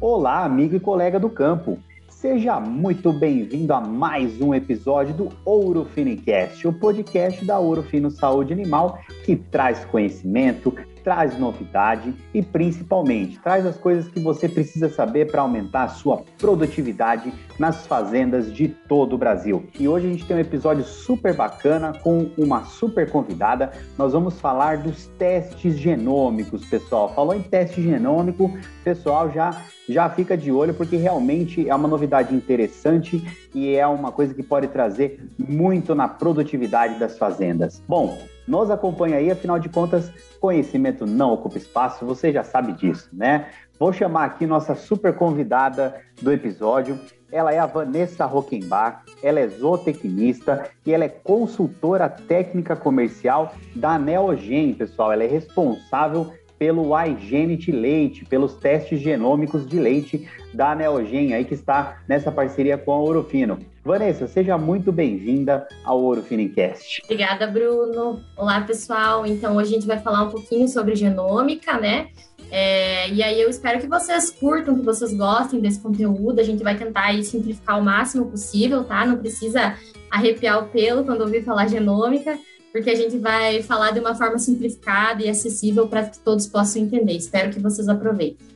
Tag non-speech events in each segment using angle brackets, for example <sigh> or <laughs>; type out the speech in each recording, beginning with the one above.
Olá, amigo e colega do campo. Seja muito bem-vindo a mais um episódio do Ouro Finicast, o podcast da Ouro Fino Saúde Animal, que traz conhecimento, traz novidade e principalmente traz as coisas que você precisa saber para aumentar a sua produtividade nas fazendas de todo o Brasil. E hoje a gente tem um episódio super bacana com uma super convidada. Nós vamos falar dos testes genômicos, pessoal. Falou em teste genômico, pessoal já já fica de olho porque realmente é uma novidade interessante e é uma coisa que pode trazer muito na produtividade das fazendas. Bom, nos acompanha aí, afinal de contas, conhecimento não ocupa espaço, você já sabe disso, né? Vou chamar aqui nossa super convidada do episódio. Ela é a Vanessa Rockenbach, ela é zootecnista e ela é consultora técnica comercial da Neogen, pessoal. Ela é responsável pelo iGenit Leite, pelos testes genômicos de leite da Neogen, aí que está nessa parceria com a Ourofino. Vanessa, seja muito bem-vinda ao Ourofinincast. Obrigada, Bruno. Olá, pessoal. Então, hoje a gente vai falar um pouquinho sobre genômica, né? É, e aí eu espero que vocês curtam, que vocês gostem desse conteúdo. A gente vai tentar aí, simplificar o máximo possível, tá? Não precisa arrepiar o pelo quando ouvir falar genômica porque a gente vai falar de uma forma simplificada e acessível para que todos possam entender. Espero que vocês aproveitem.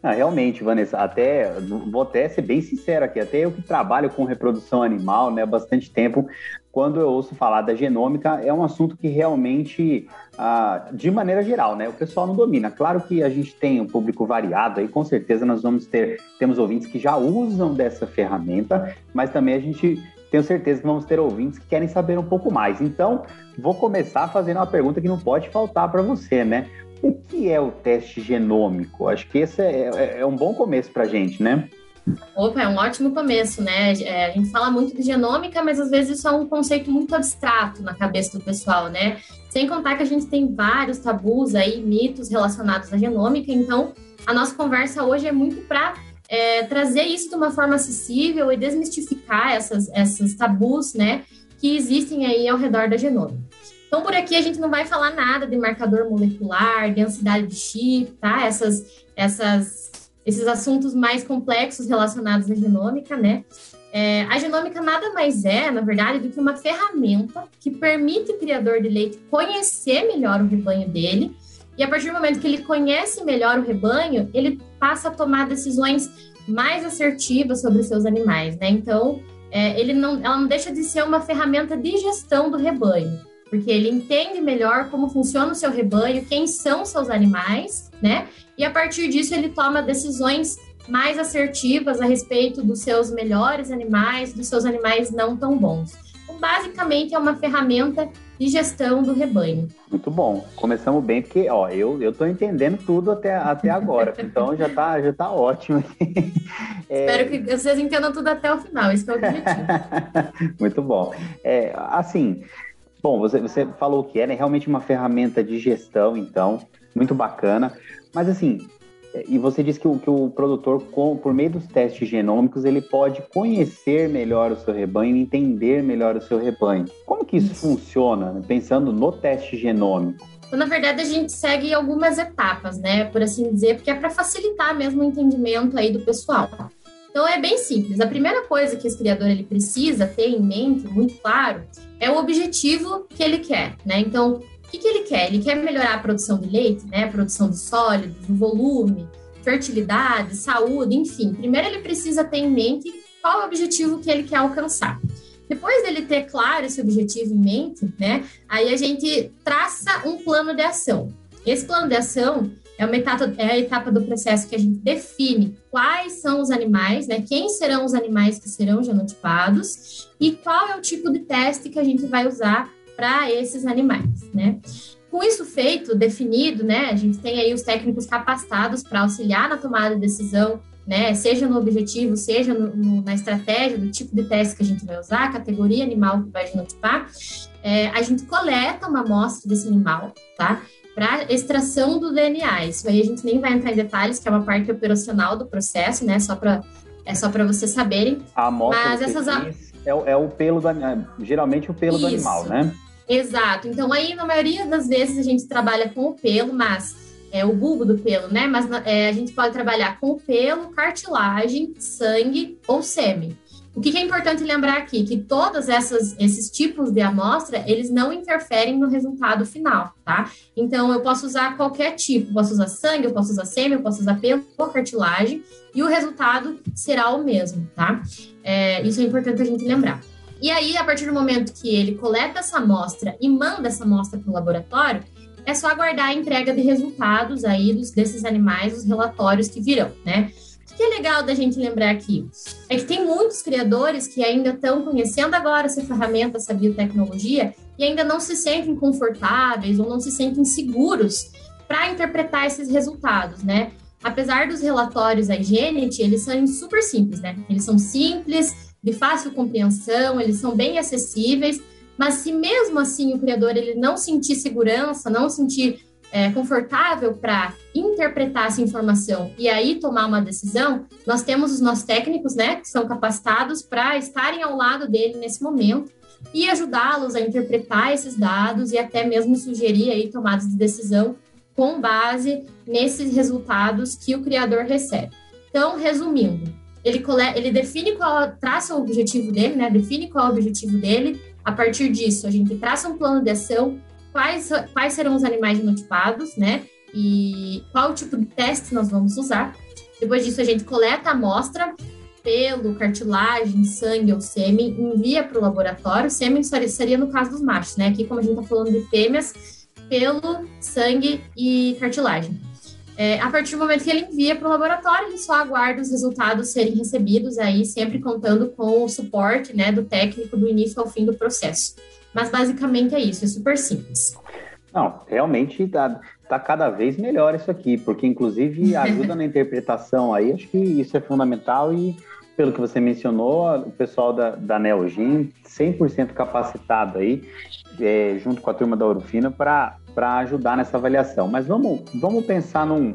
Ah, realmente, Vanessa, até vou até ser bem sincero aqui, até eu que trabalho com reprodução animal né, bastante tempo, quando eu ouço falar da genômica, é um assunto que realmente, ah, de maneira geral, né, o pessoal não domina. Claro que a gente tem um público variado aí, com certeza nós vamos ter, temos ouvintes que já usam dessa ferramenta, mas também a gente tenho certeza que vamos ter ouvintes que querem saber um pouco mais. Então, vou começar fazendo uma pergunta que não pode faltar para você, né? O que é o teste genômico? Acho que esse é, é, é um bom começo para a gente, né? Opa, é um ótimo começo, né? É, a gente fala muito de genômica, mas às vezes isso é um conceito muito abstrato na cabeça do pessoal, né? Sem contar que a gente tem vários tabus aí, mitos relacionados à genômica, então a nossa conversa hoje é muito para é, trazer isso de uma forma acessível e desmistificar essas, essas tabus, né, que existem aí ao redor da genômica. Então, por aqui a gente não vai falar nada de marcador molecular, densidade de chip, tá? Essas, essas, esses assuntos mais complexos relacionados à genômica, né? É, a genômica nada mais é, na verdade, do que uma ferramenta que permite o criador de leite conhecer melhor o rebanho dele e a partir do momento que ele conhece melhor o rebanho, ele passa a tomar decisões mais assertivas sobre seus animais, né? Então, é, ele não, ela não deixa de ser uma ferramenta de gestão do rebanho, porque ele entende melhor como funciona o seu rebanho, quem são seus animais, né? E a partir disso ele toma decisões mais assertivas a respeito dos seus melhores animais, dos seus animais não tão bons. Então, basicamente é uma ferramenta e gestão do rebanho. Muito bom. Começamos bem, porque ó, eu, tô entendendo tudo até, até agora. então já tá, já tá ótimo. é... <laughs> Espero que vocês entendam tudo até o final, esse é o objetivo. <laughs> Muito bom. É, assim, bom, você, você falou que é né, realmente uma ferramenta de gestão, então, muito bacana. Mas assim, e você disse que o, que o produtor, com, por meio dos testes genômicos, ele pode conhecer melhor o seu rebanho, entender melhor o seu rebanho. Como que isso, isso. funciona, pensando no teste genômico? Então, na verdade, a gente segue algumas etapas, né, por assim dizer, porque é para facilitar mesmo o entendimento aí do pessoal. Então é bem simples. A primeira coisa que esse criador ele precisa ter em mente, muito claro, é o objetivo que ele quer, né? Então, o que, que ele quer? Ele quer melhorar a produção de leite, né? A produção de sólidos, o volume, fertilidade, saúde, enfim. Primeiro ele precisa ter em mente qual é o objetivo que ele quer alcançar. Depois dele ter claro esse objetivo em mente, né? Aí a gente traça um plano de ação. Esse plano de ação é, uma etapa, é a etapa do processo que a gente define quais são os animais, né? Quem serão os animais que serão genotipados e qual é o tipo de teste que a gente vai usar para esses animais, né? Com isso feito, definido, né, a gente tem aí os técnicos capacitados para auxiliar na tomada de decisão, né, seja no objetivo, seja no, no, na estratégia do tipo de teste que a gente vai usar, categoria animal que vai genotipar, é, a gente coleta uma amostra desse animal, tá? Para extração do DNA. Isso aí a gente nem vai entrar em detalhes, que é uma parte operacional do processo, né? Só para é só para vocês saberem. A amostra Mas essas é, é, o pelo do geralmente o pelo Isso. do animal, né? Exato. Então, aí, na maioria das vezes, a gente trabalha com o pelo, mas é o bulbo do pelo, né? Mas é, a gente pode trabalhar com o pelo, cartilagem, sangue ou sêmen. O que, é importante lembrar aqui? Que todos esses tipos de amostra, eles não interferem no resultado final, tá? Então, eu posso usar qualquer tipo. Posso usar sangue, eu posso usar sêmen, eu posso usar pelo ou cartilagem. E o resultado será o mesmo, tá? É, isso é importante a gente lembrar. E aí, a partir do momento que ele coleta essa amostra e manda essa amostra para o laboratório, é só aguardar a entrega de resultados aí dos, desses animais, os relatórios que virão, né? O que é legal da gente lembrar aqui é que tem muitos criadores que ainda estão conhecendo agora essa ferramenta, essa biotecnologia, e ainda não se sentem confortáveis ou não se sentem seguros para interpretar esses resultados, né? Apesar dos relatórios da Genet, eles são super simples, né? Eles são simples, de fácil compreensão, eles são bem acessíveis, mas se mesmo assim o criador ele não sentir segurança, não sentir é, confortável para interpretar essa informação e aí tomar uma decisão, nós temos os nossos técnicos, né, que são capacitados para estarem ao lado dele nesse momento e ajudá-los a interpretar esses dados e até mesmo sugerir aí tomadas de decisão com base nesses resultados que o criador recebe. Então, resumindo, ele, ele define qual, traça o objetivo dele, né? Define qual é o objetivo dele. A partir disso, a gente traça um plano de ação, quais, quais serão os animais genotipados, né? E qual tipo de teste nós vamos usar. Depois disso, a gente coleta a amostra, pelo, cartilagem, sangue ou sêmen, envia para o laboratório. Sêmen seria no caso dos machos, né? Aqui, como a gente está falando de fêmeas, pelo, sangue e cartilagem. É, a partir do momento que ele envia para o laboratório, ele só aguarda os resultados serem recebidos, aí sempre contando com o suporte né, do técnico do início ao fim do processo. Mas basicamente é isso, é super simples. Não, realmente está tá cada vez melhor isso aqui, porque inclusive <laughs> ajuda na interpretação aí, acho que isso é fundamental e pelo que você mencionou, o pessoal da, da Neogin 100% capacitado aí, é, junto com a turma da Orofina, para ajudar nessa avaliação. Mas vamos, vamos pensar num,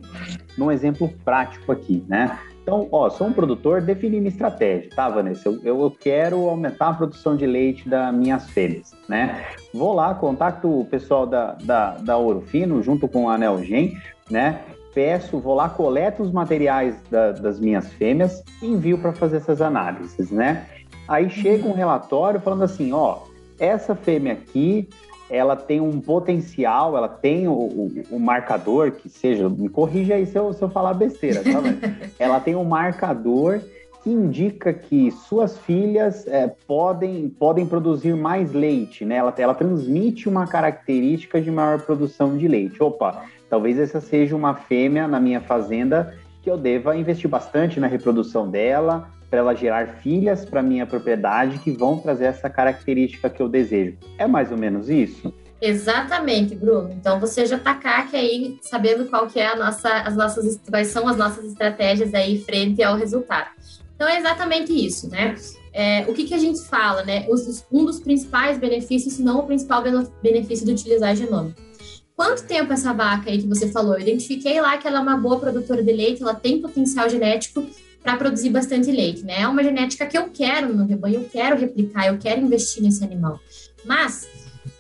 num exemplo prático aqui, né? Então, ó, sou um produtor, defini minha estratégia, tá, Vanessa? Eu, eu quero aumentar a produção de leite das minhas fêmeas, né? Vou lá, contacto o pessoal da, da, da Orofino, junto com a Neogen, né? peço, vou lá, coleto os materiais da, das minhas fêmeas e envio para fazer essas análises, né? Aí chega um relatório falando assim, ó, essa fêmea aqui, ela tem um potencial, ela tem o, o, o marcador, que seja, me corrija aí se eu, se eu falar besteira, tá? <laughs> ela tem um marcador que indica que suas filhas é, podem, podem produzir mais leite, né? Ela, ela transmite uma característica de maior produção de leite. Opa, talvez essa seja uma fêmea na minha fazenda que eu deva investir bastante na reprodução dela, para ela gerar filhas para minha propriedade que vão trazer essa característica que eu desejo. É mais ou menos isso? Exatamente, Bruno. Então você já tá caque aí sabendo qual que é a nossa, as nossas, quais são as nossas estratégias aí frente ao resultado. Então é exatamente isso, né? É, o que, que a gente fala, né? Os, um dos principais benefícios, se não o principal benefício de utilizar genômico. Quanto tempo essa vaca aí que você falou? Eu identifiquei lá que ela é uma boa produtora de leite, ela tem potencial genético para produzir bastante leite, né? É uma genética que eu quero no rebanho, eu quero replicar, eu quero investir nesse animal. Mas,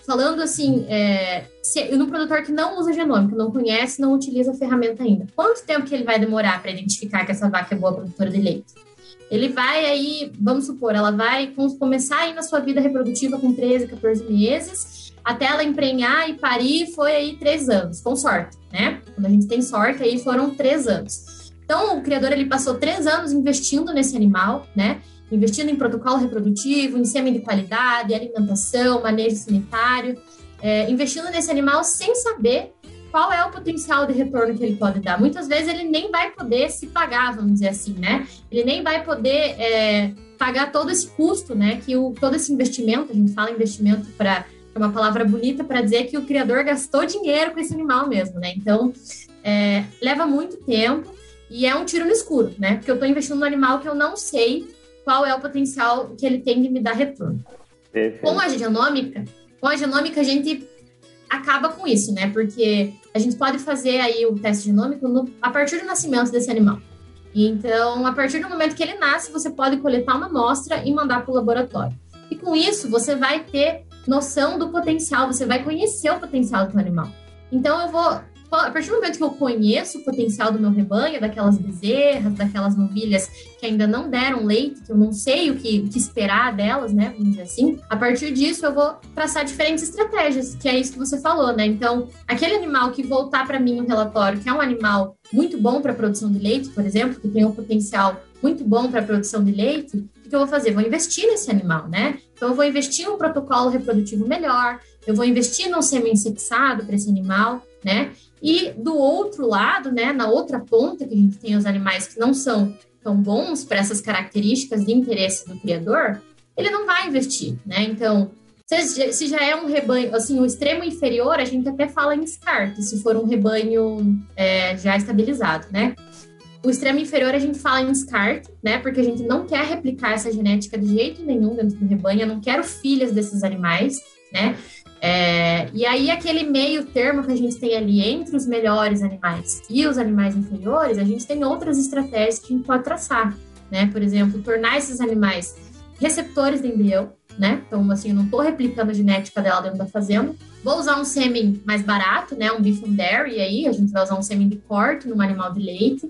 falando assim, é, se, no produtor que não usa genômico, não conhece, não utiliza a ferramenta ainda, quanto tempo que ele vai demorar para identificar que essa vaca é boa produtora de leite? Ele vai aí, vamos supor, ela vai começar aí na sua vida reprodutiva com 13, 14 meses, até ela emprenhar e parir foi aí três anos, com sorte, né? Quando a gente tem sorte, aí foram três anos. Então, o criador, ele passou três anos investindo nesse animal, né? Investindo em protocolo reprodutivo, em sêmen de qualidade, alimentação, manejo sanitário, é, investindo nesse animal sem saber qual é o potencial de retorno que ele pode dar. Muitas vezes ele nem vai poder se pagar, vamos dizer assim, né? Ele nem vai poder é, pagar todo esse custo, né? Que o, todo esse investimento, a gente fala investimento para é uma palavra bonita para dizer que o criador gastou dinheiro com esse animal mesmo, né? Então é, leva muito tempo e é um tiro no escuro, né? Porque eu estou investindo no animal que eu não sei qual é o potencial que ele tem de me dar retorno. Perfeito. Com a genômica, com a genômica a gente acaba com isso, né? Porque a gente pode fazer aí o teste genômico no, a partir do nascimento desse animal. Então, a partir do momento que ele nasce, você pode coletar uma amostra e mandar para o laboratório. E com isso, você vai ter noção do potencial, você vai conhecer o potencial do animal. Então eu vou a partir do momento que eu conheço o potencial do meu rebanho, daquelas bezerras, daquelas novilhas que ainda não deram leite, que eu não sei o que, o que esperar delas, né? Vamos dizer assim. A partir disso, eu vou traçar diferentes estratégias, que é isso que você falou, né? Então, aquele animal que voltar para mim no relatório, que é um animal muito bom para produção de leite, por exemplo, que tem um potencial muito bom para produção de leite, o que eu vou fazer? Vou investir nesse animal, né? Então, eu vou investir em um protocolo reprodutivo melhor, eu vou investir num semi-insexado para esse animal, né? E do outro lado, né, na outra ponta, que a gente tem os animais que não são tão bons para essas características de interesse do criador, ele não vai investir, né? Então, se já é um rebanho, assim, o extremo inferior, a gente até fala em descarte, se for um rebanho é, já estabilizado, né? O extremo inferior a gente fala em descarte, né? Porque a gente não quer replicar essa genética de jeito nenhum dentro do rebanho, eu não quero filhas desses animais, né? É, e aí, aquele meio termo que a gente tem ali entre os melhores animais e os animais inferiores, a gente tem outras estratégias que a gente pode traçar, né? Por exemplo, tornar esses animais receptores de embrião, né? Então, assim, eu não estou replicando a genética dela dentro da fazenda. Vou usar um sêmen mais barato, né? Um beef and dairy, aí a gente vai usar um sêmen de corte num animal de leite.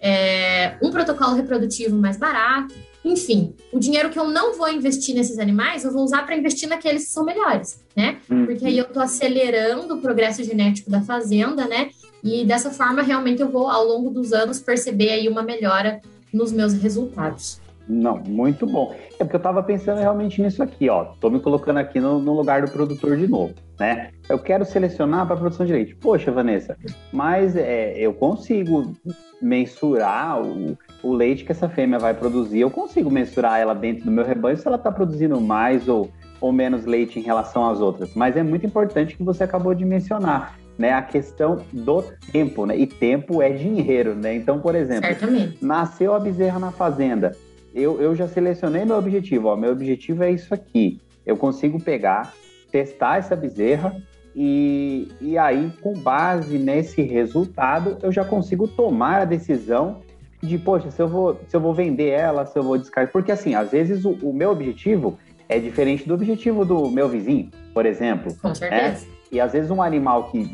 É, um protocolo reprodutivo mais barato. Enfim, o dinheiro que eu não vou investir nesses animais, eu vou usar para investir naqueles que são melhores, né? Uhum. Porque aí eu estou acelerando o progresso genético da fazenda, né? E dessa forma, realmente, eu vou, ao longo dos anos, perceber aí uma melhora nos meus resultados. Não, muito bom. É porque eu estava pensando realmente nisso aqui, ó. Tô me colocando aqui no, no lugar do produtor de novo, né? Eu quero selecionar para produção de leite. Poxa, Vanessa, mas é, eu consigo mensurar o, o leite que essa fêmea vai produzir. Eu consigo mensurar ela dentro do meu rebanho se ela está produzindo mais ou, ou menos leite em relação às outras. Mas é muito importante que você acabou de mencionar né, a questão do tempo, né? E tempo é dinheiro, né? Então, por exemplo, Certamente. nasceu a bezerra na fazenda eu, eu já selecionei meu objetivo. Ó, meu objetivo é isso aqui. Eu consigo pegar, testar essa bezerra e, e aí, com base nesse resultado, eu já consigo tomar a decisão de, poxa, se eu vou, se eu vou vender ela, se eu vou descartar. Porque, assim, às vezes o, o meu objetivo é diferente do objetivo do meu vizinho, por exemplo. Com certeza. Né? E às vezes um animal que,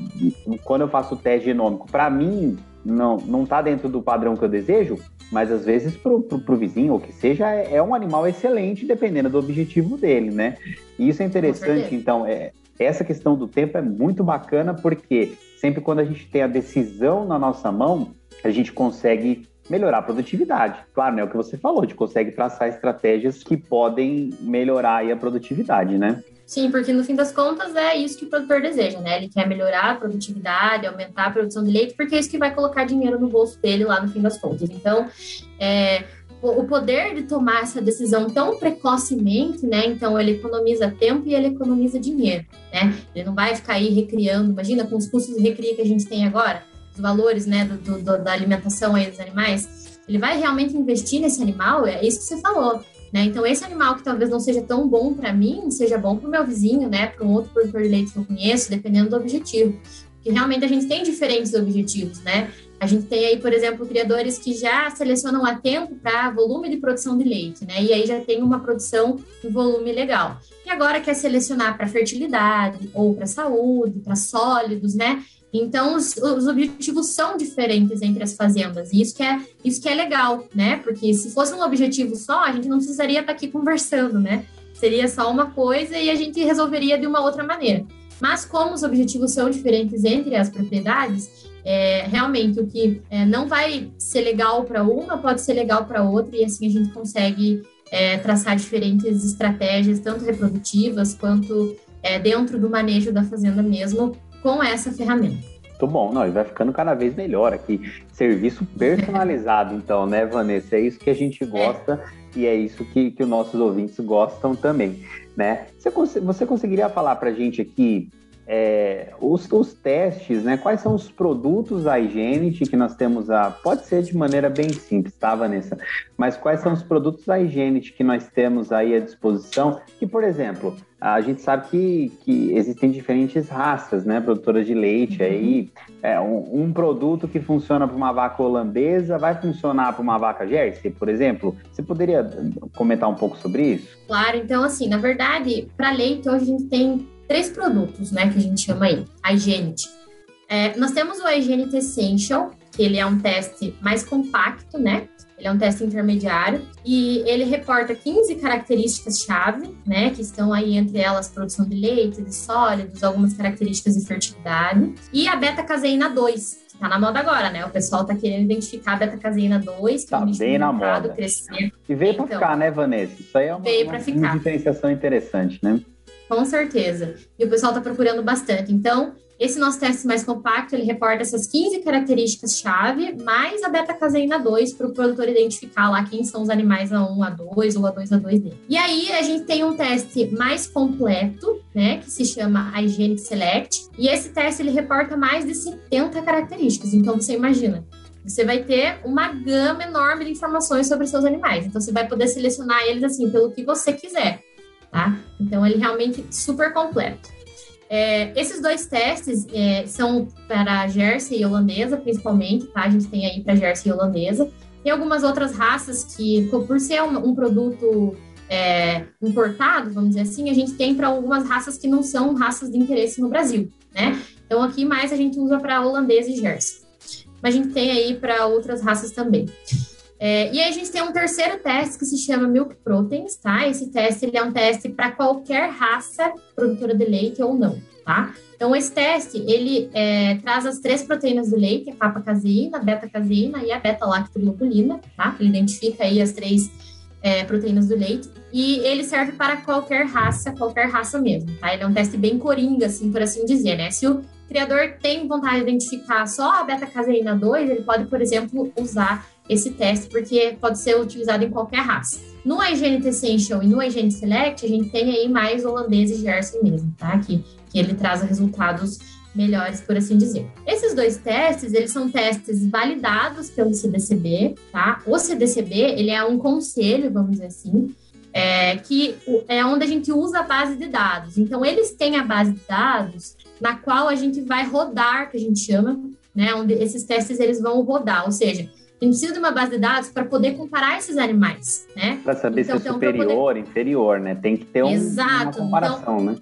quando eu faço o teste genômico, para mim, não, não tá dentro do padrão que eu desejo, mas às vezes pro, pro, pro vizinho, ou que seja, é, é, um animal excelente, dependendo do objetivo dele, né? E isso é interessante, então, é, essa questão do tempo é muito bacana, porque sempre quando a gente tem a decisão na nossa mão, a gente consegue melhorar a produtividade. Claro, né? O que você falou, gente consegue traçar estratégias que podem melhorar a produtividade, né? Sim, porque no fim das contas é isso que o produtor deseja, né? Ele quer melhorar a produtividade, aumentar a produção de leite, porque é isso que vai colocar dinheiro no bolso dele lá no fim das contas. Então, é, o poder de tomar essa decisão tão precocemente, né? Então ele economiza tempo e ele economiza dinheiro, né? Ele não vai ficar aí recriando, imagina com os custos de recria que a gente tem agora, valores, né, do, do, da alimentação aí dos animais. Ele vai realmente investir nesse animal, é isso que você falou. Né? Então, esse animal que talvez não seja tão bom para mim, seja bom para o meu vizinho, né? para um outro produtor de leite que eu conheço, dependendo do objetivo. Porque realmente a gente tem diferentes objetivos, né? A gente tem aí, por exemplo, criadores que já selecionam a tempo para volume de produção de leite, né? E aí já tem uma produção em volume legal. E agora quer selecionar para fertilidade ou para saúde, para sólidos, né? Então, os, os, objetivos são diferentes entre as fazendas, e isso que, é, isso que é legal, né? Porque se fosse um objetivo só, a gente não precisaria estar aqui conversando, né? Seria só uma coisa e a gente resolveria de uma outra maneira. Mas, como os objetivos são diferentes entre as propriedades, é, realmente o que é, não vai ser legal para uma pode ser legal para outra, e assim a gente consegue é, traçar diferentes estratégias, tanto reprodutivas quanto é, dentro do manejo da fazenda mesmo, com essa ferramenta. Muito bom, não, e vai ficando cada vez melhor aqui. Serviço personalizado, <laughs> então, né, Vanessa? É isso que a gente gosta é. e é isso que, que os nossos ouvintes gostam também, né? Você, você conseguiria falar para a gente aqui é, os, os, testes, né? Quais são os produtos da Hygienity que nós temos a. Pode ser de maneira bem simples, tá, Vanessa? Mas quais são os produtos da Hygienity que nós temos aí à disposição? Que, por exemplo, a gente sabe que, que existem diferentes raças, né? Produtoras de leite aí. É, um, um produto que funciona para uma vaca holandesa vai funcionar para uma vaca Jersey, por exemplo? Você poderia comentar um pouco sobre isso? Claro, então, assim, na verdade, para leite, hoje a gente tem três produtos, né, que a gente chama aí, a Hygienity. É, nós temos o Hygienity Essential, que ele é um teste mais compacto, né? Ele é um teste intermediário e ele reporta 15 características-chave, né? Que estão aí entre elas produção de leite, de sólidos, algumas características de fertilidade. E a beta-caseína 2, que tá na moda agora, né? O pessoal tá querendo identificar a beta-caseína 2, que tá é bem na moda. Crescendo. E veio então, para ficar, né, Vanessa? Isso aí é uma, uma, uma diferenciação interessante, né? Com certeza. E o pessoal está procurando bastante. Então, esse nosso teste mais compacto, ele reporta essas 15 características-chave, mais a beta-caseína 2, para o produtor identificar lá quem são os animais A1, A2 ou A2, A2 dele. E aí, a gente tem um teste mais completo, né, que se chama Hygienic Select, e esse teste, ele reporta mais de 70 características. Então, você imagina, você vai ter uma gama enorme de informações sobre seus animais. Então, você vai poder selecionar eles, assim, pelo que você quiser tá? Então, ele realmente super completo. É, esses dois testes é, são para a Jersey holandesa, principalmente, tá? A gente tem aí para Jersey e holandesa. Tem algumas outras raças que, por ser um, um produto é, importado, vamos dizer assim, a gente tem para algumas raças que não são raças de interesse no Brasil, né? Então, aqui mais a gente usa para holandesa e Jersey. Mas a gente tem aí para outras raças também. É, e aí a gente tem um terceiro teste que se chama Milk Proteins, tá? Esse teste ele é um teste para qualquer raça produtora de leite ou não, tá? Então, esse teste, ele é, traz as três proteínas do leite, a papacaseína, a beta-caseína e a beta-lactoglobulina, tá? Ele identifica aí as três é, proteínas do leite. E ele serve para qualquer raça, qualquer raça mesmo, tá? Ele é um teste bem coringa, assim, por assim dizer, né? Se o criador tem vontade de identificar só a beta-caseína 2, ele pode, por exemplo, usar esse teste, porque pode ser utilizado em qualquer raça. No Hygienity Essential e no Hygienity Select, a gente tem aí mais holandês e Jersey mesmo, tá? Que, que ele traz resultados melhores, por assim dizer. Esses dois testes, eles são testes validados pelo CDCB, tá? O CDCB, ele é um conselho, vamos dizer assim, é, que é onde a gente usa a base de dados. Então, eles têm a base de dados na qual a gente vai rodar, que a gente chama, né? Onde esses testes eles vão rodar, ou seja, a gente precisa de uma base de dados para poder comparar esses animais, né? Para saber então, se é superior, poder... inferior, né? Tem que ter um, Exato. uma comparação, então, né?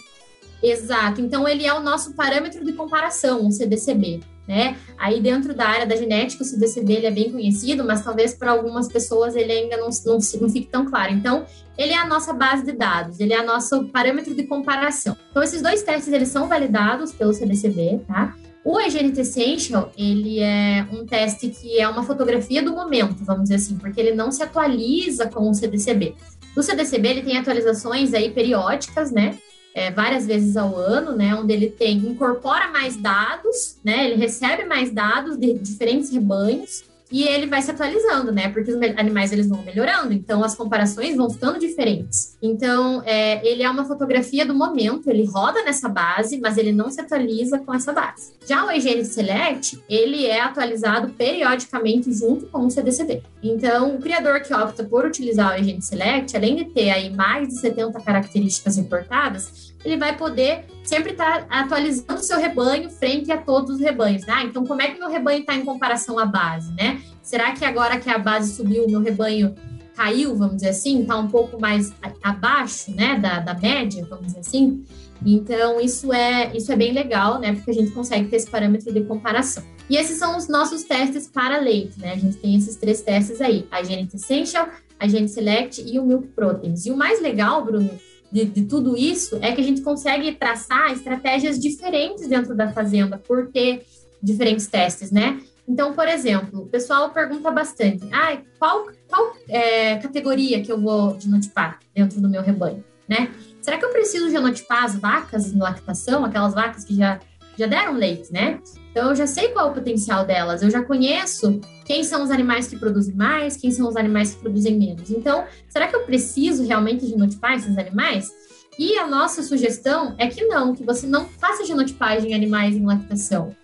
Exato. Então, ele é o nosso parâmetro de comparação, o CDCB, né? Aí, dentro da área da genética, o CDCB ele é bem conhecido, mas talvez para algumas pessoas ele ainda não, não, não fique tão claro. Então, ele é a nossa base de dados, ele é o nosso parâmetro de comparação. Então, esses dois testes, eles são validados pelo CDCB, tá? O Hygienity Essential, ele é um teste que é uma fotografia do momento, vamos dizer assim, porque ele não se atualiza com o CDCB. O CDCB, ele tem atualizações aí periódicas, né? É, várias vezes ao ano, né? Onde ele tem, incorpora mais dados, né? Ele recebe mais dados de diferentes rebanhos e ele vai se atualizando, né? Porque os animais eles vão melhorando, então as comparações vão ficando diferentes. Então, é, ele é uma fotografia do momento, ele roda nessa base, mas ele não se atualiza com essa base. Já o Hygiene Select, ele é atualizado periodicamente junto com o CDCD. Então, o criador que opta por utilizar o Hygiene Select, além de ter aí mais de 70 características reportadas, ele vai poder sempre estar tá atualizando o seu rebanho frente a todos os rebanhos. Né? Ah, então, como é que meu rebanho está em comparação à base, né? Será que agora que a base subiu, o meu rebanho caiu, vamos dizer assim, está um pouco mais abaixo, né, da, da média, vamos dizer assim? Então, isso é, isso é bem legal, né, porque a gente consegue ter esse parâmetro de comparação. E esses são os nossos testes para leite, né? A gente tem esses três testes aí, a Genit Essential, a Genit Select e o Milk Proteins. E o mais legal, Bruno, de, de, tudo isso é que a gente consegue traçar estratégias diferentes dentro da fazenda por ter diferentes testes, né? Então, por exemplo, o pessoal pergunta bastante: ah, qual, qual é, categoria que eu vou genotipar dentro do meu rebanho, né? Será que eu preciso genotipar as vacas em lactação, aquelas vacas que já, já deram leite, né? Então, eu já sei qual é o potencial delas, eu já conheço quem são os animais que produzem mais, quem são os animais que produzem menos. Então, será que eu preciso realmente genotipar esses animais? E a nossa sugestão é que não, que você não faça genotipagem em animais em lactação.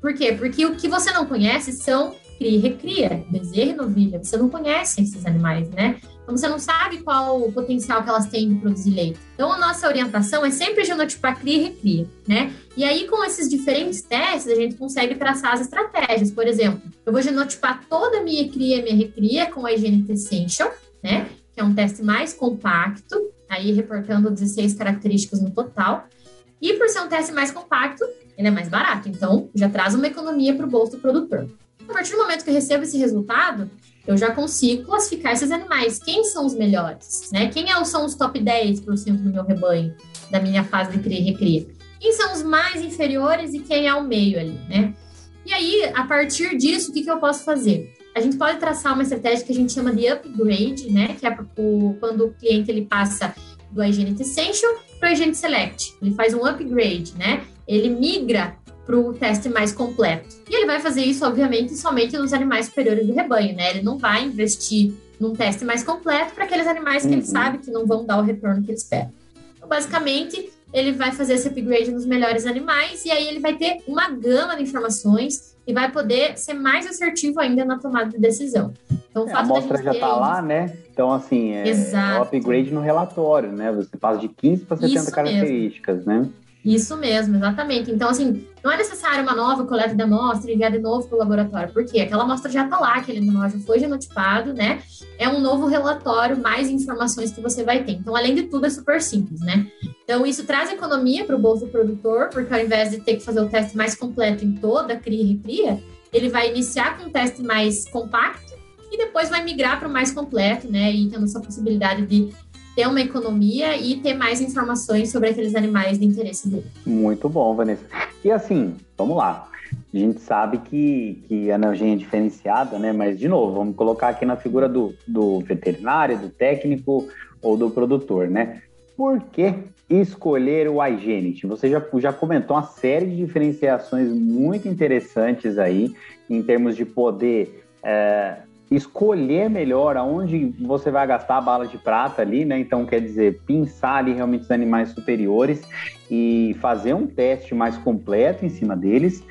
Por quê? Porque o que você não conhece são cria e recria, bezerra e novilha. Você não conhece esses animais, né? Então você não sabe qual o potencial que elas têm de produzir leite. Então a nossa orientação é sempre genotipar cria e recria, né? E aí com esses diferentes testes a gente consegue traçar as estratégias. Por exemplo, eu vou genotipar toda a minha cria e minha recria com a IGNT Essential, né? Que é um teste mais compacto, aí reportando 16 características no total. E por ser um teste mais compacto, ele é mais barato. Então já traz uma economia para o bolso do produtor. A partir do momento que eu recebo esse resultado, eu já consigo classificar esses animais. Quem são os melhores? Né? Quem é são os top 10% do meu rebanho, da minha fase de cria e recria? Quem são os mais inferiores e quem é o meio ali, né? E aí, a partir disso, o que, que eu posso fazer? A gente pode traçar uma estratégia que a gente chama de upgrade, né? Que é o, quando o cliente ele passa do Hygienist Essential para o Hygienist Select. Ele faz um upgrade, né? Ele migra para o teste mais completo. E ele vai fazer isso, obviamente, somente nos animais superiores do rebanho, né? Ele não vai investir num teste mais completo para aqueles animais que uhum. ele sabe que não vão dar o retorno que ele espera. Então, basicamente, ele vai fazer esse upgrade nos melhores animais e aí ele vai ter uma gama de informações e vai poder ser mais assertivo ainda na tomada de decisão. Então, é, a amostra já está lá, né? Então, assim, é, é o upgrade no relatório, né? Você passa de 15 para 70 Isso características, mesmo. né? Isso mesmo, exatamente. Então, assim, não é necessário uma nova coleta de amostra e enviar de novo para o laboratório, porque aquela amostra já está lá, aquele animal já foi genotipado, né? É um novo relatório, mais informações que você vai ter. Então, além de tudo, é super simples, né? Então, isso traz economia para o bolso do produtor, porque ao invés de ter que fazer o teste mais completo em toda a cria e recria, ele vai iniciar com um teste mais compacto e depois vai migrar para o mais completo, né? E tendo essa possibilidade de ter uma economia e ter mais informações sobre aqueles animais de interesse dele. Muito bom, Vanessa. E assim, vamos lá. A gente sabe que, que a analgesia é diferenciada, né? Mas, de novo, vamos colocar aqui na figura do, do veterinário, do técnico ou do produtor, né? Por que escolher o iGenit? Você já, já comentou uma série de diferenciações muito interessantes aí, em termos de poder é, escolher melhor aonde você vai gastar a bala de prata ali, né? Então, quer dizer, pensar ali realmente os animais superiores e fazer um teste mais completo em cima deles.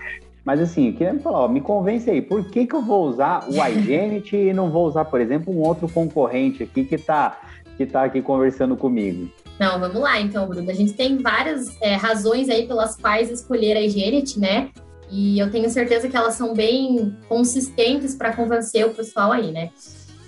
Mas assim, eu queria me falar, ó, me convence aí, por que, que eu vou usar o iGenit e não vou usar, por exemplo, um outro concorrente aqui que está que tá aqui conversando comigo? Não, vamos lá então, Bruno. A gente tem várias é, razões aí pelas quais escolher a iGenit, né? E eu tenho certeza que elas são bem consistentes para convencer o pessoal aí, né?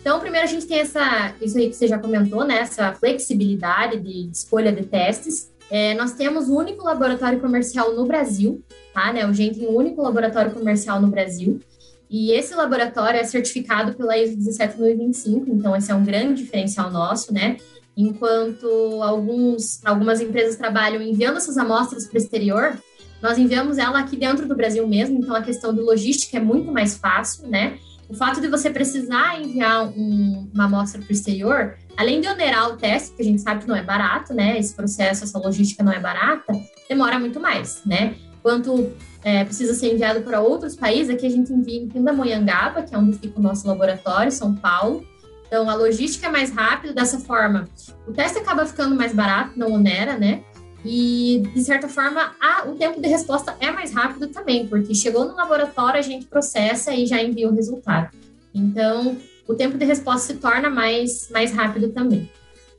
Então, primeiro a gente tem essa, isso aí que você já comentou, né? Essa flexibilidade de, escolha de testes. É, nós temos o único laboratório comercial no Brasil, tá? Né? O GEM tem o único laboratório comercial no Brasil. E esse laboratório é certificado pela ISO 17025, então esse é um grande diferencial nosso, né? Enquanto alguns, algumas empresas trabalham enviando essas amostras para o exterior, nós enviamos ela aqui dentro do Brasil mesmo, então a questão de logística é muito mais fácil, né? O fato de você precisar enviar um, uma amostra para o exterior, além de onerar o teste, que a gente sabe que não é barato, né? Esse processo, essa logística não é barata, demora muito mais, né? Quanto é, precisa ser enviado para outros países, aqui a gente envia em Pindamonhangaba, que é onde fica o nosso laboratório, São Paulo. Então, a logística é mais rápida, dessa forma, o teste acaba ficando mais barato, não onera, né? E, de certa forma, a, o tempo de resposta é mais rápido também, porque chegou no laboratório, a gente processa e já envia o resultado. Então, o tempo de resposta se torna mais, mais rápido também.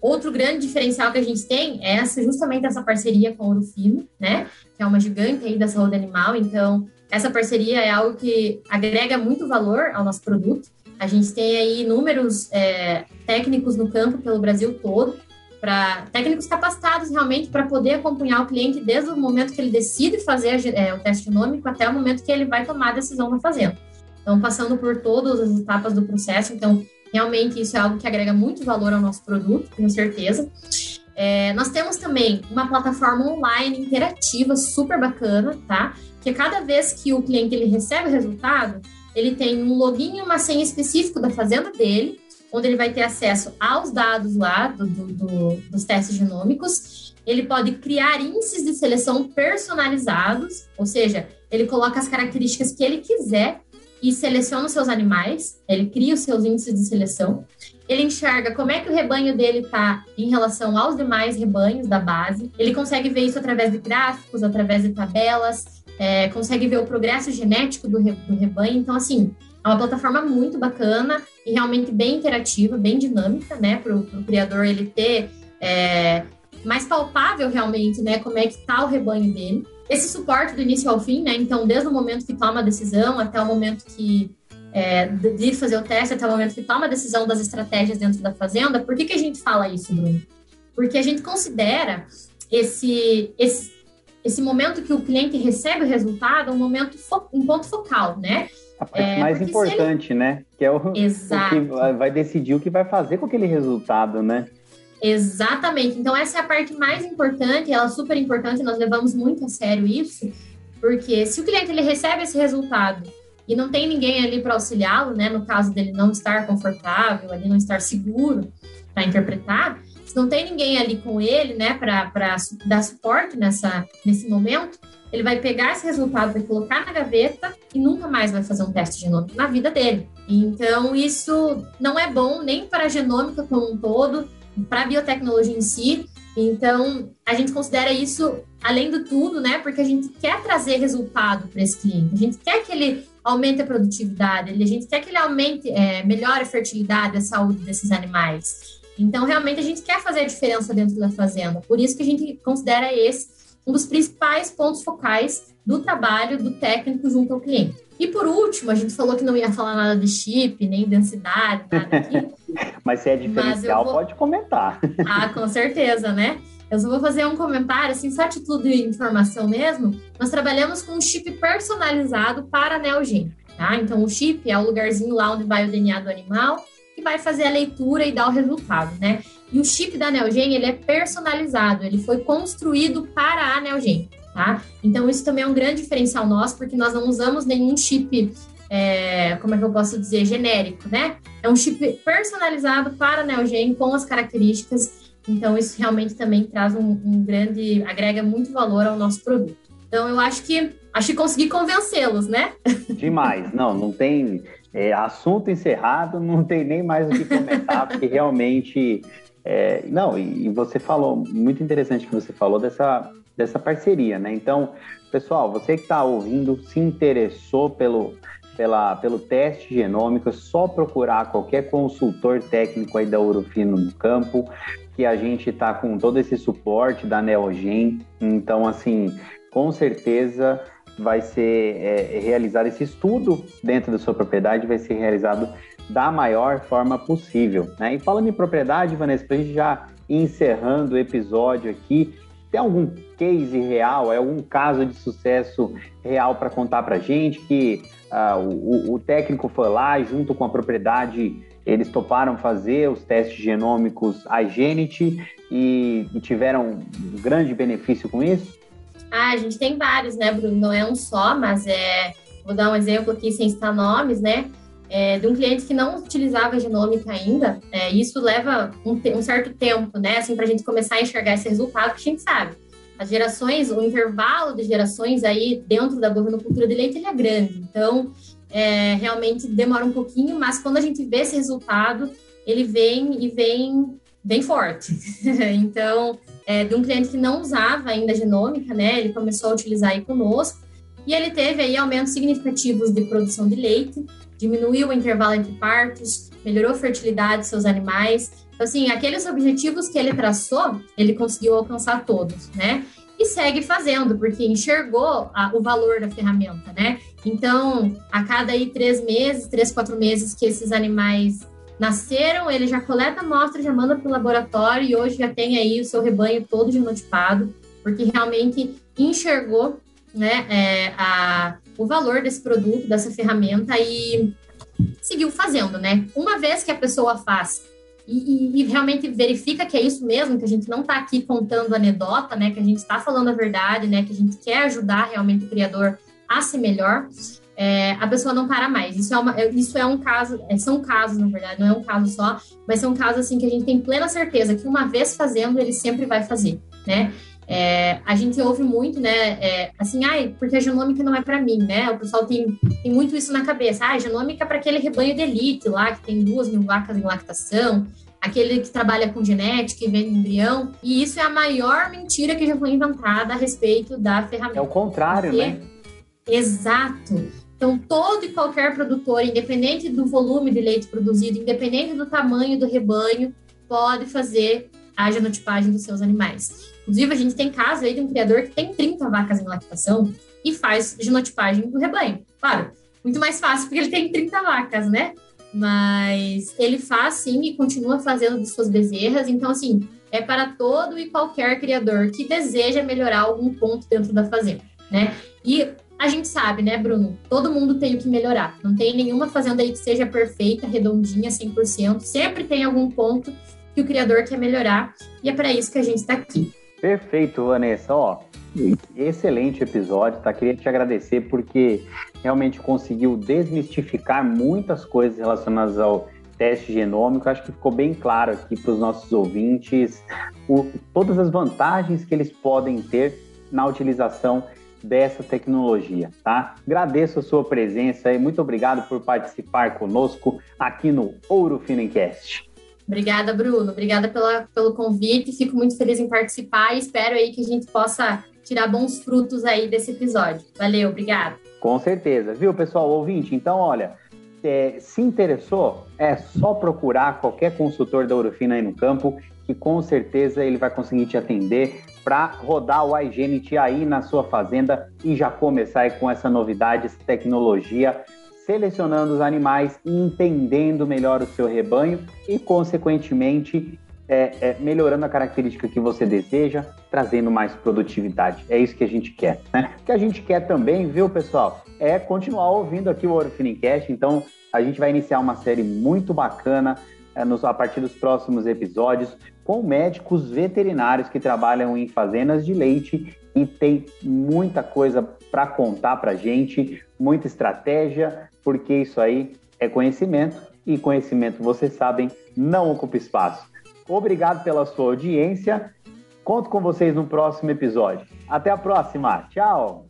Outro grande diferencial que a gente tem é essa, justamente essa parceria com a Ouro Fino, né? Que é uma gigante aí da saúde animal. Então, essa parceria é algo que agrega muito valor ao nosso produto. A gente tem aí inúmeros é, técnicos no campo pelo Brasil todo para técnicos capacitados realmente para poder acompanhar o cliente desde o momento que ele decide fazer é, o teste genômico até o momento que ele vai tomar a decisão na fazenda. Então, passando por todas as etapas do processo. Então, realmente isso é algo que agrega muito valor ao nosso produto, tenho certeza. É, nós temos também uma plataforma online interativa super bacana, tá? Que cada vez que o cliente ele recebe o resultado, ele tem um login e uma senha específico da fazenda dele onde ele vai ter acesso aos dados lá do, do, do, dos testes genômicos. Ele pode criar índices de seleção personalizados, ou seja, ele coloca as características que ele quiser e seleciona os seus animais, ele cria os seus índices de seleção, ele enxerga como é que o rebanho dele está em relação aos demais rebanhos da base, ele consegue ver isso através de gráficos, através de tabelas, é, consegue ver o progresso genético do, re, do rebanho. Então, assim, é uma plataforma muito bacana e realmente bem interativa, bem dinâmica, né, para o criador ele ter é, mais palpável realmente, né, como é que está o rebanho dele. Esse suporte do início ao fim, né, então desde o momento que toma a decisão até o momento que é, de fazer o teste, até o momento que toma a decisão das estratégias dentro da fazenda. Por que, que a gente fala isso, Bruno? Porque a gente considera esse, esse, esse momento que o cliente recebe o resultado um momento, um ponto focal, né? A parte é, mais importante, ele... né? Que é o, o, que vai decidir o que vai fazer com aquele resultado, né? Exatamente. Então, essa é a parte mais importante, ela é super importante, nós levamos muito a sério isso, porque se o cliente ele recebe esse resultado e não tem ninguém ali para auxiliá-lo, né, no caso dele não estar confortável, ali não estar seguro para interpretar, se não tem ninguém ali com ele, né, para dar suporte nessa, nesse momento, ele vai pegar esse resultado, vai colocar na gaveta e nunca mais vai fazer um teste genômico na vida dele. Então, isso não é bom nem para a genômica como um todo, para a biotecnologia em si. Então, a gente considera isso, além do tudo, né? Porque a gente quer trazer resultado para esse cliente. A gente quer que ele aumente a produtividade, a gente quer que ele aumente, é, melhore a fertilidade, a saúde desses animais. Então, realmente, a gente quer fazer a diferença dentro da fazenda. Por isso que a gente considera esse um dos principais pontos focais do trabalho do técnico junto ao cliente. E por último, a gente falou que não ia falar nada de chip, nem densidade, nada <laughs> aqui. Mas se é diferencial, vou... pode comentar. <laughs> ah, com certeza, né? Eu só vou fazer um comentário, assim, só título de informação mesmo. Nós trabalhamos com um chip personalizado para a Neogen, tá? Então, o chip é o lugarzinho lá onde vai o DNA do animal que vai fazer a leitura e dar o resultado, né? E o chip da Neogen, ele é personalizado, ele foi construído para a Neogen, tá? Então, isso também é um grande diferencial nosso, porque nós não usamos nenhum chip, é, como é que eu posso dizer, genérico, né? É um chip personalizado para a Neogen, com as características então, isso realmente também traz um, um, grande, agrega muito valor ao nosso produto. Então, eu acho que acho que consegui convencê-los, né? <laughs> Demais. Não, não tem é, assunto encerrado, não tem nem mais o que comentar, porque realmente. É, não, e, e, você falou, muito interessante que você falou dessa, dessa parceria, né? Então, pessoal, você que está ouvindo, se interessou pelo, pela, pelo teste genômico, é só procurar qualquer consultor técnico aí da Urufino no campo, que a gente está com todo esse suporte da Neogen. Então, assim, com certeza vai ser é, realizado esse estudo dentro da sua propriedade, vai ser realizado da maior forma possível. Né? E falando em propriedade, Vanessa, para a gente já ir encerrando o episódio aqui, tem algum case real, é algum caso de sucesso real para contar para a gente que uh, o, o técnico foi lá junto com a propriedade eles toparam fazer os testes genômicos Igenity e, e tiveram um grande benefício com isso? Ah, a gente tem vários, né, Bruno? Não é um só, mas é. Vou dar um exemplo aqui sem citar nomes, né? É, de um cliente que não utilizava genômica ainda. É, isso leva um, um, certo tempo, né? Assim, para a gente começar a enxergar esse resultado, que a gente sabe. As gerações, o intervalo de gerações aí dentro da bovinocultura de leite ele é grande. Então, é, realmente demora um pouquinho, mas quando a gente vê esse resultado, ele vem e vem bem forte. <laughs> então, é, de um cliente que não usava ainda genômica, né, ele começou a utilizar aí conosco, e ele teve aí aumentos significativos de produção de leite, diminuiu o intervalo entre partos, melhorou a fertilidade dos seus animais. Então, assim, aqueles objetivos que ele traçou, ele conseguiu alcançar todos, né? e segue fazendo, porque enxergou a, o valor da ferramenta, né? Então, a cada aí três meses, três, quatro meses que esses animais nasceram, ele já coleta amostra, já manda para o laboratório e hoje já tem aí o seu rebanho todo genotipado, porque realmente enxergou né, é, a, o valor desse produto, dessa ferramenta e seguiu fazendo, né? Uma vez que a pessoa faz e, e, realmente verifica que é isso mesmo, que a gente não está aqui contando anedota, né? Que a gente está falando a verdade, né? Que a gente quer ajudar realmente o criador a ser melhor. É, a pessoa não para mais. Isso é, uma, é, isso é um caso, é, são casos, na verdade, não é um caso só, mas são casos assim que a gente tem plena certeza que uma vez fazendo, ele sempre vai fazer, né? É, a gente ouve muito, né? É, assim, ai, porque a genômica não é para mim, né? O pessoal tem, tem muito isso na cabeça. Ah, a genômica é para aquele rebanho de elite lá, que tem duas mil vacas em lactação, aquele que trabalha com genética e vende embrião. E isso é a maior mentira que já foi inventada a respeito da ferramenta. É o contrário, porque... né? Exato. Então, todo e qualquer produtor, independente do volume de leite produzido, independente do tamanho do rebanho, pode fazer a genotipagem dos seus animais. Inclusive, a gente tem caso aí de um criador que tem 30 vacas em lactação e faz genotipagem do rebanho. Claro, muito mais fácil porque ele tem 30 vacas, né? Mas ele faz sim e continua fazendo de suas bezerras. Então, assim, é para todo e qualquer criador que deseja melhorar algum ponto dentro da fazenda, né? E a gente sabe, né, Bruno? Todo mundo tem o que melhorar. Não tem nenhuma fazenda aí que seja perfeita, redondinha, 100%. Sempre tem algum ponto que o criador quer melhorar. E é para isso que a gente está aqui. Perfeito, Vanessa. Ó, excelente episódio, tá? Queria te agradecer porque realmente conseguiu desmistificar muitas coisas relacionadas ao teste genômico. Acho que ficou bem claro aqui para os nossos ouvintes o, todas as vantagens que eles podem ter na utilização dessa tecnologia, tá? Agradeço a sua presença e muito obrigado por participar conosco aqui no Ouro Finencast. Obrigada, Bruno. Obrigada pela, pelo convite. Fico muito feliz em participar e espero aí que a gente possa tirar bons frutos aí desse episódio. Valeu, obrigada. Com certeza, viu, pessoal, ouvinte? Então, olha, é, se interessou, é só procurar qualquer consultor da Urufina aí no campo, que com certeza ele vai conseguir te atender para rodar o iGenity aí na sua fazenda e já começar com essa novidade, essa tecnologia, selecionando os animais e entendendo melhor o seu rebanho e, consequentemente, é, é, melhorando a característica que você deseja, trazendo mais produtividade. É isso que a gente quer. Né? O que a gente quer também, viu, pessoal, é continuar ouvindo aqui o Orfinicast. Então, a gente vai iniciar uma série muito bacana é, nos, a partir dos próximos episódios com médicos veterinários que trabalham em fazendas de leite e tem muita coisa para contar para gente, muita estratégia, porque isso aí é conhecimento e conhecimento, vocês sabem, não ocupa espaço. Obrigado pela sua audiência. Conto com vocês no próximo episódio. Até a próxima. Tchau.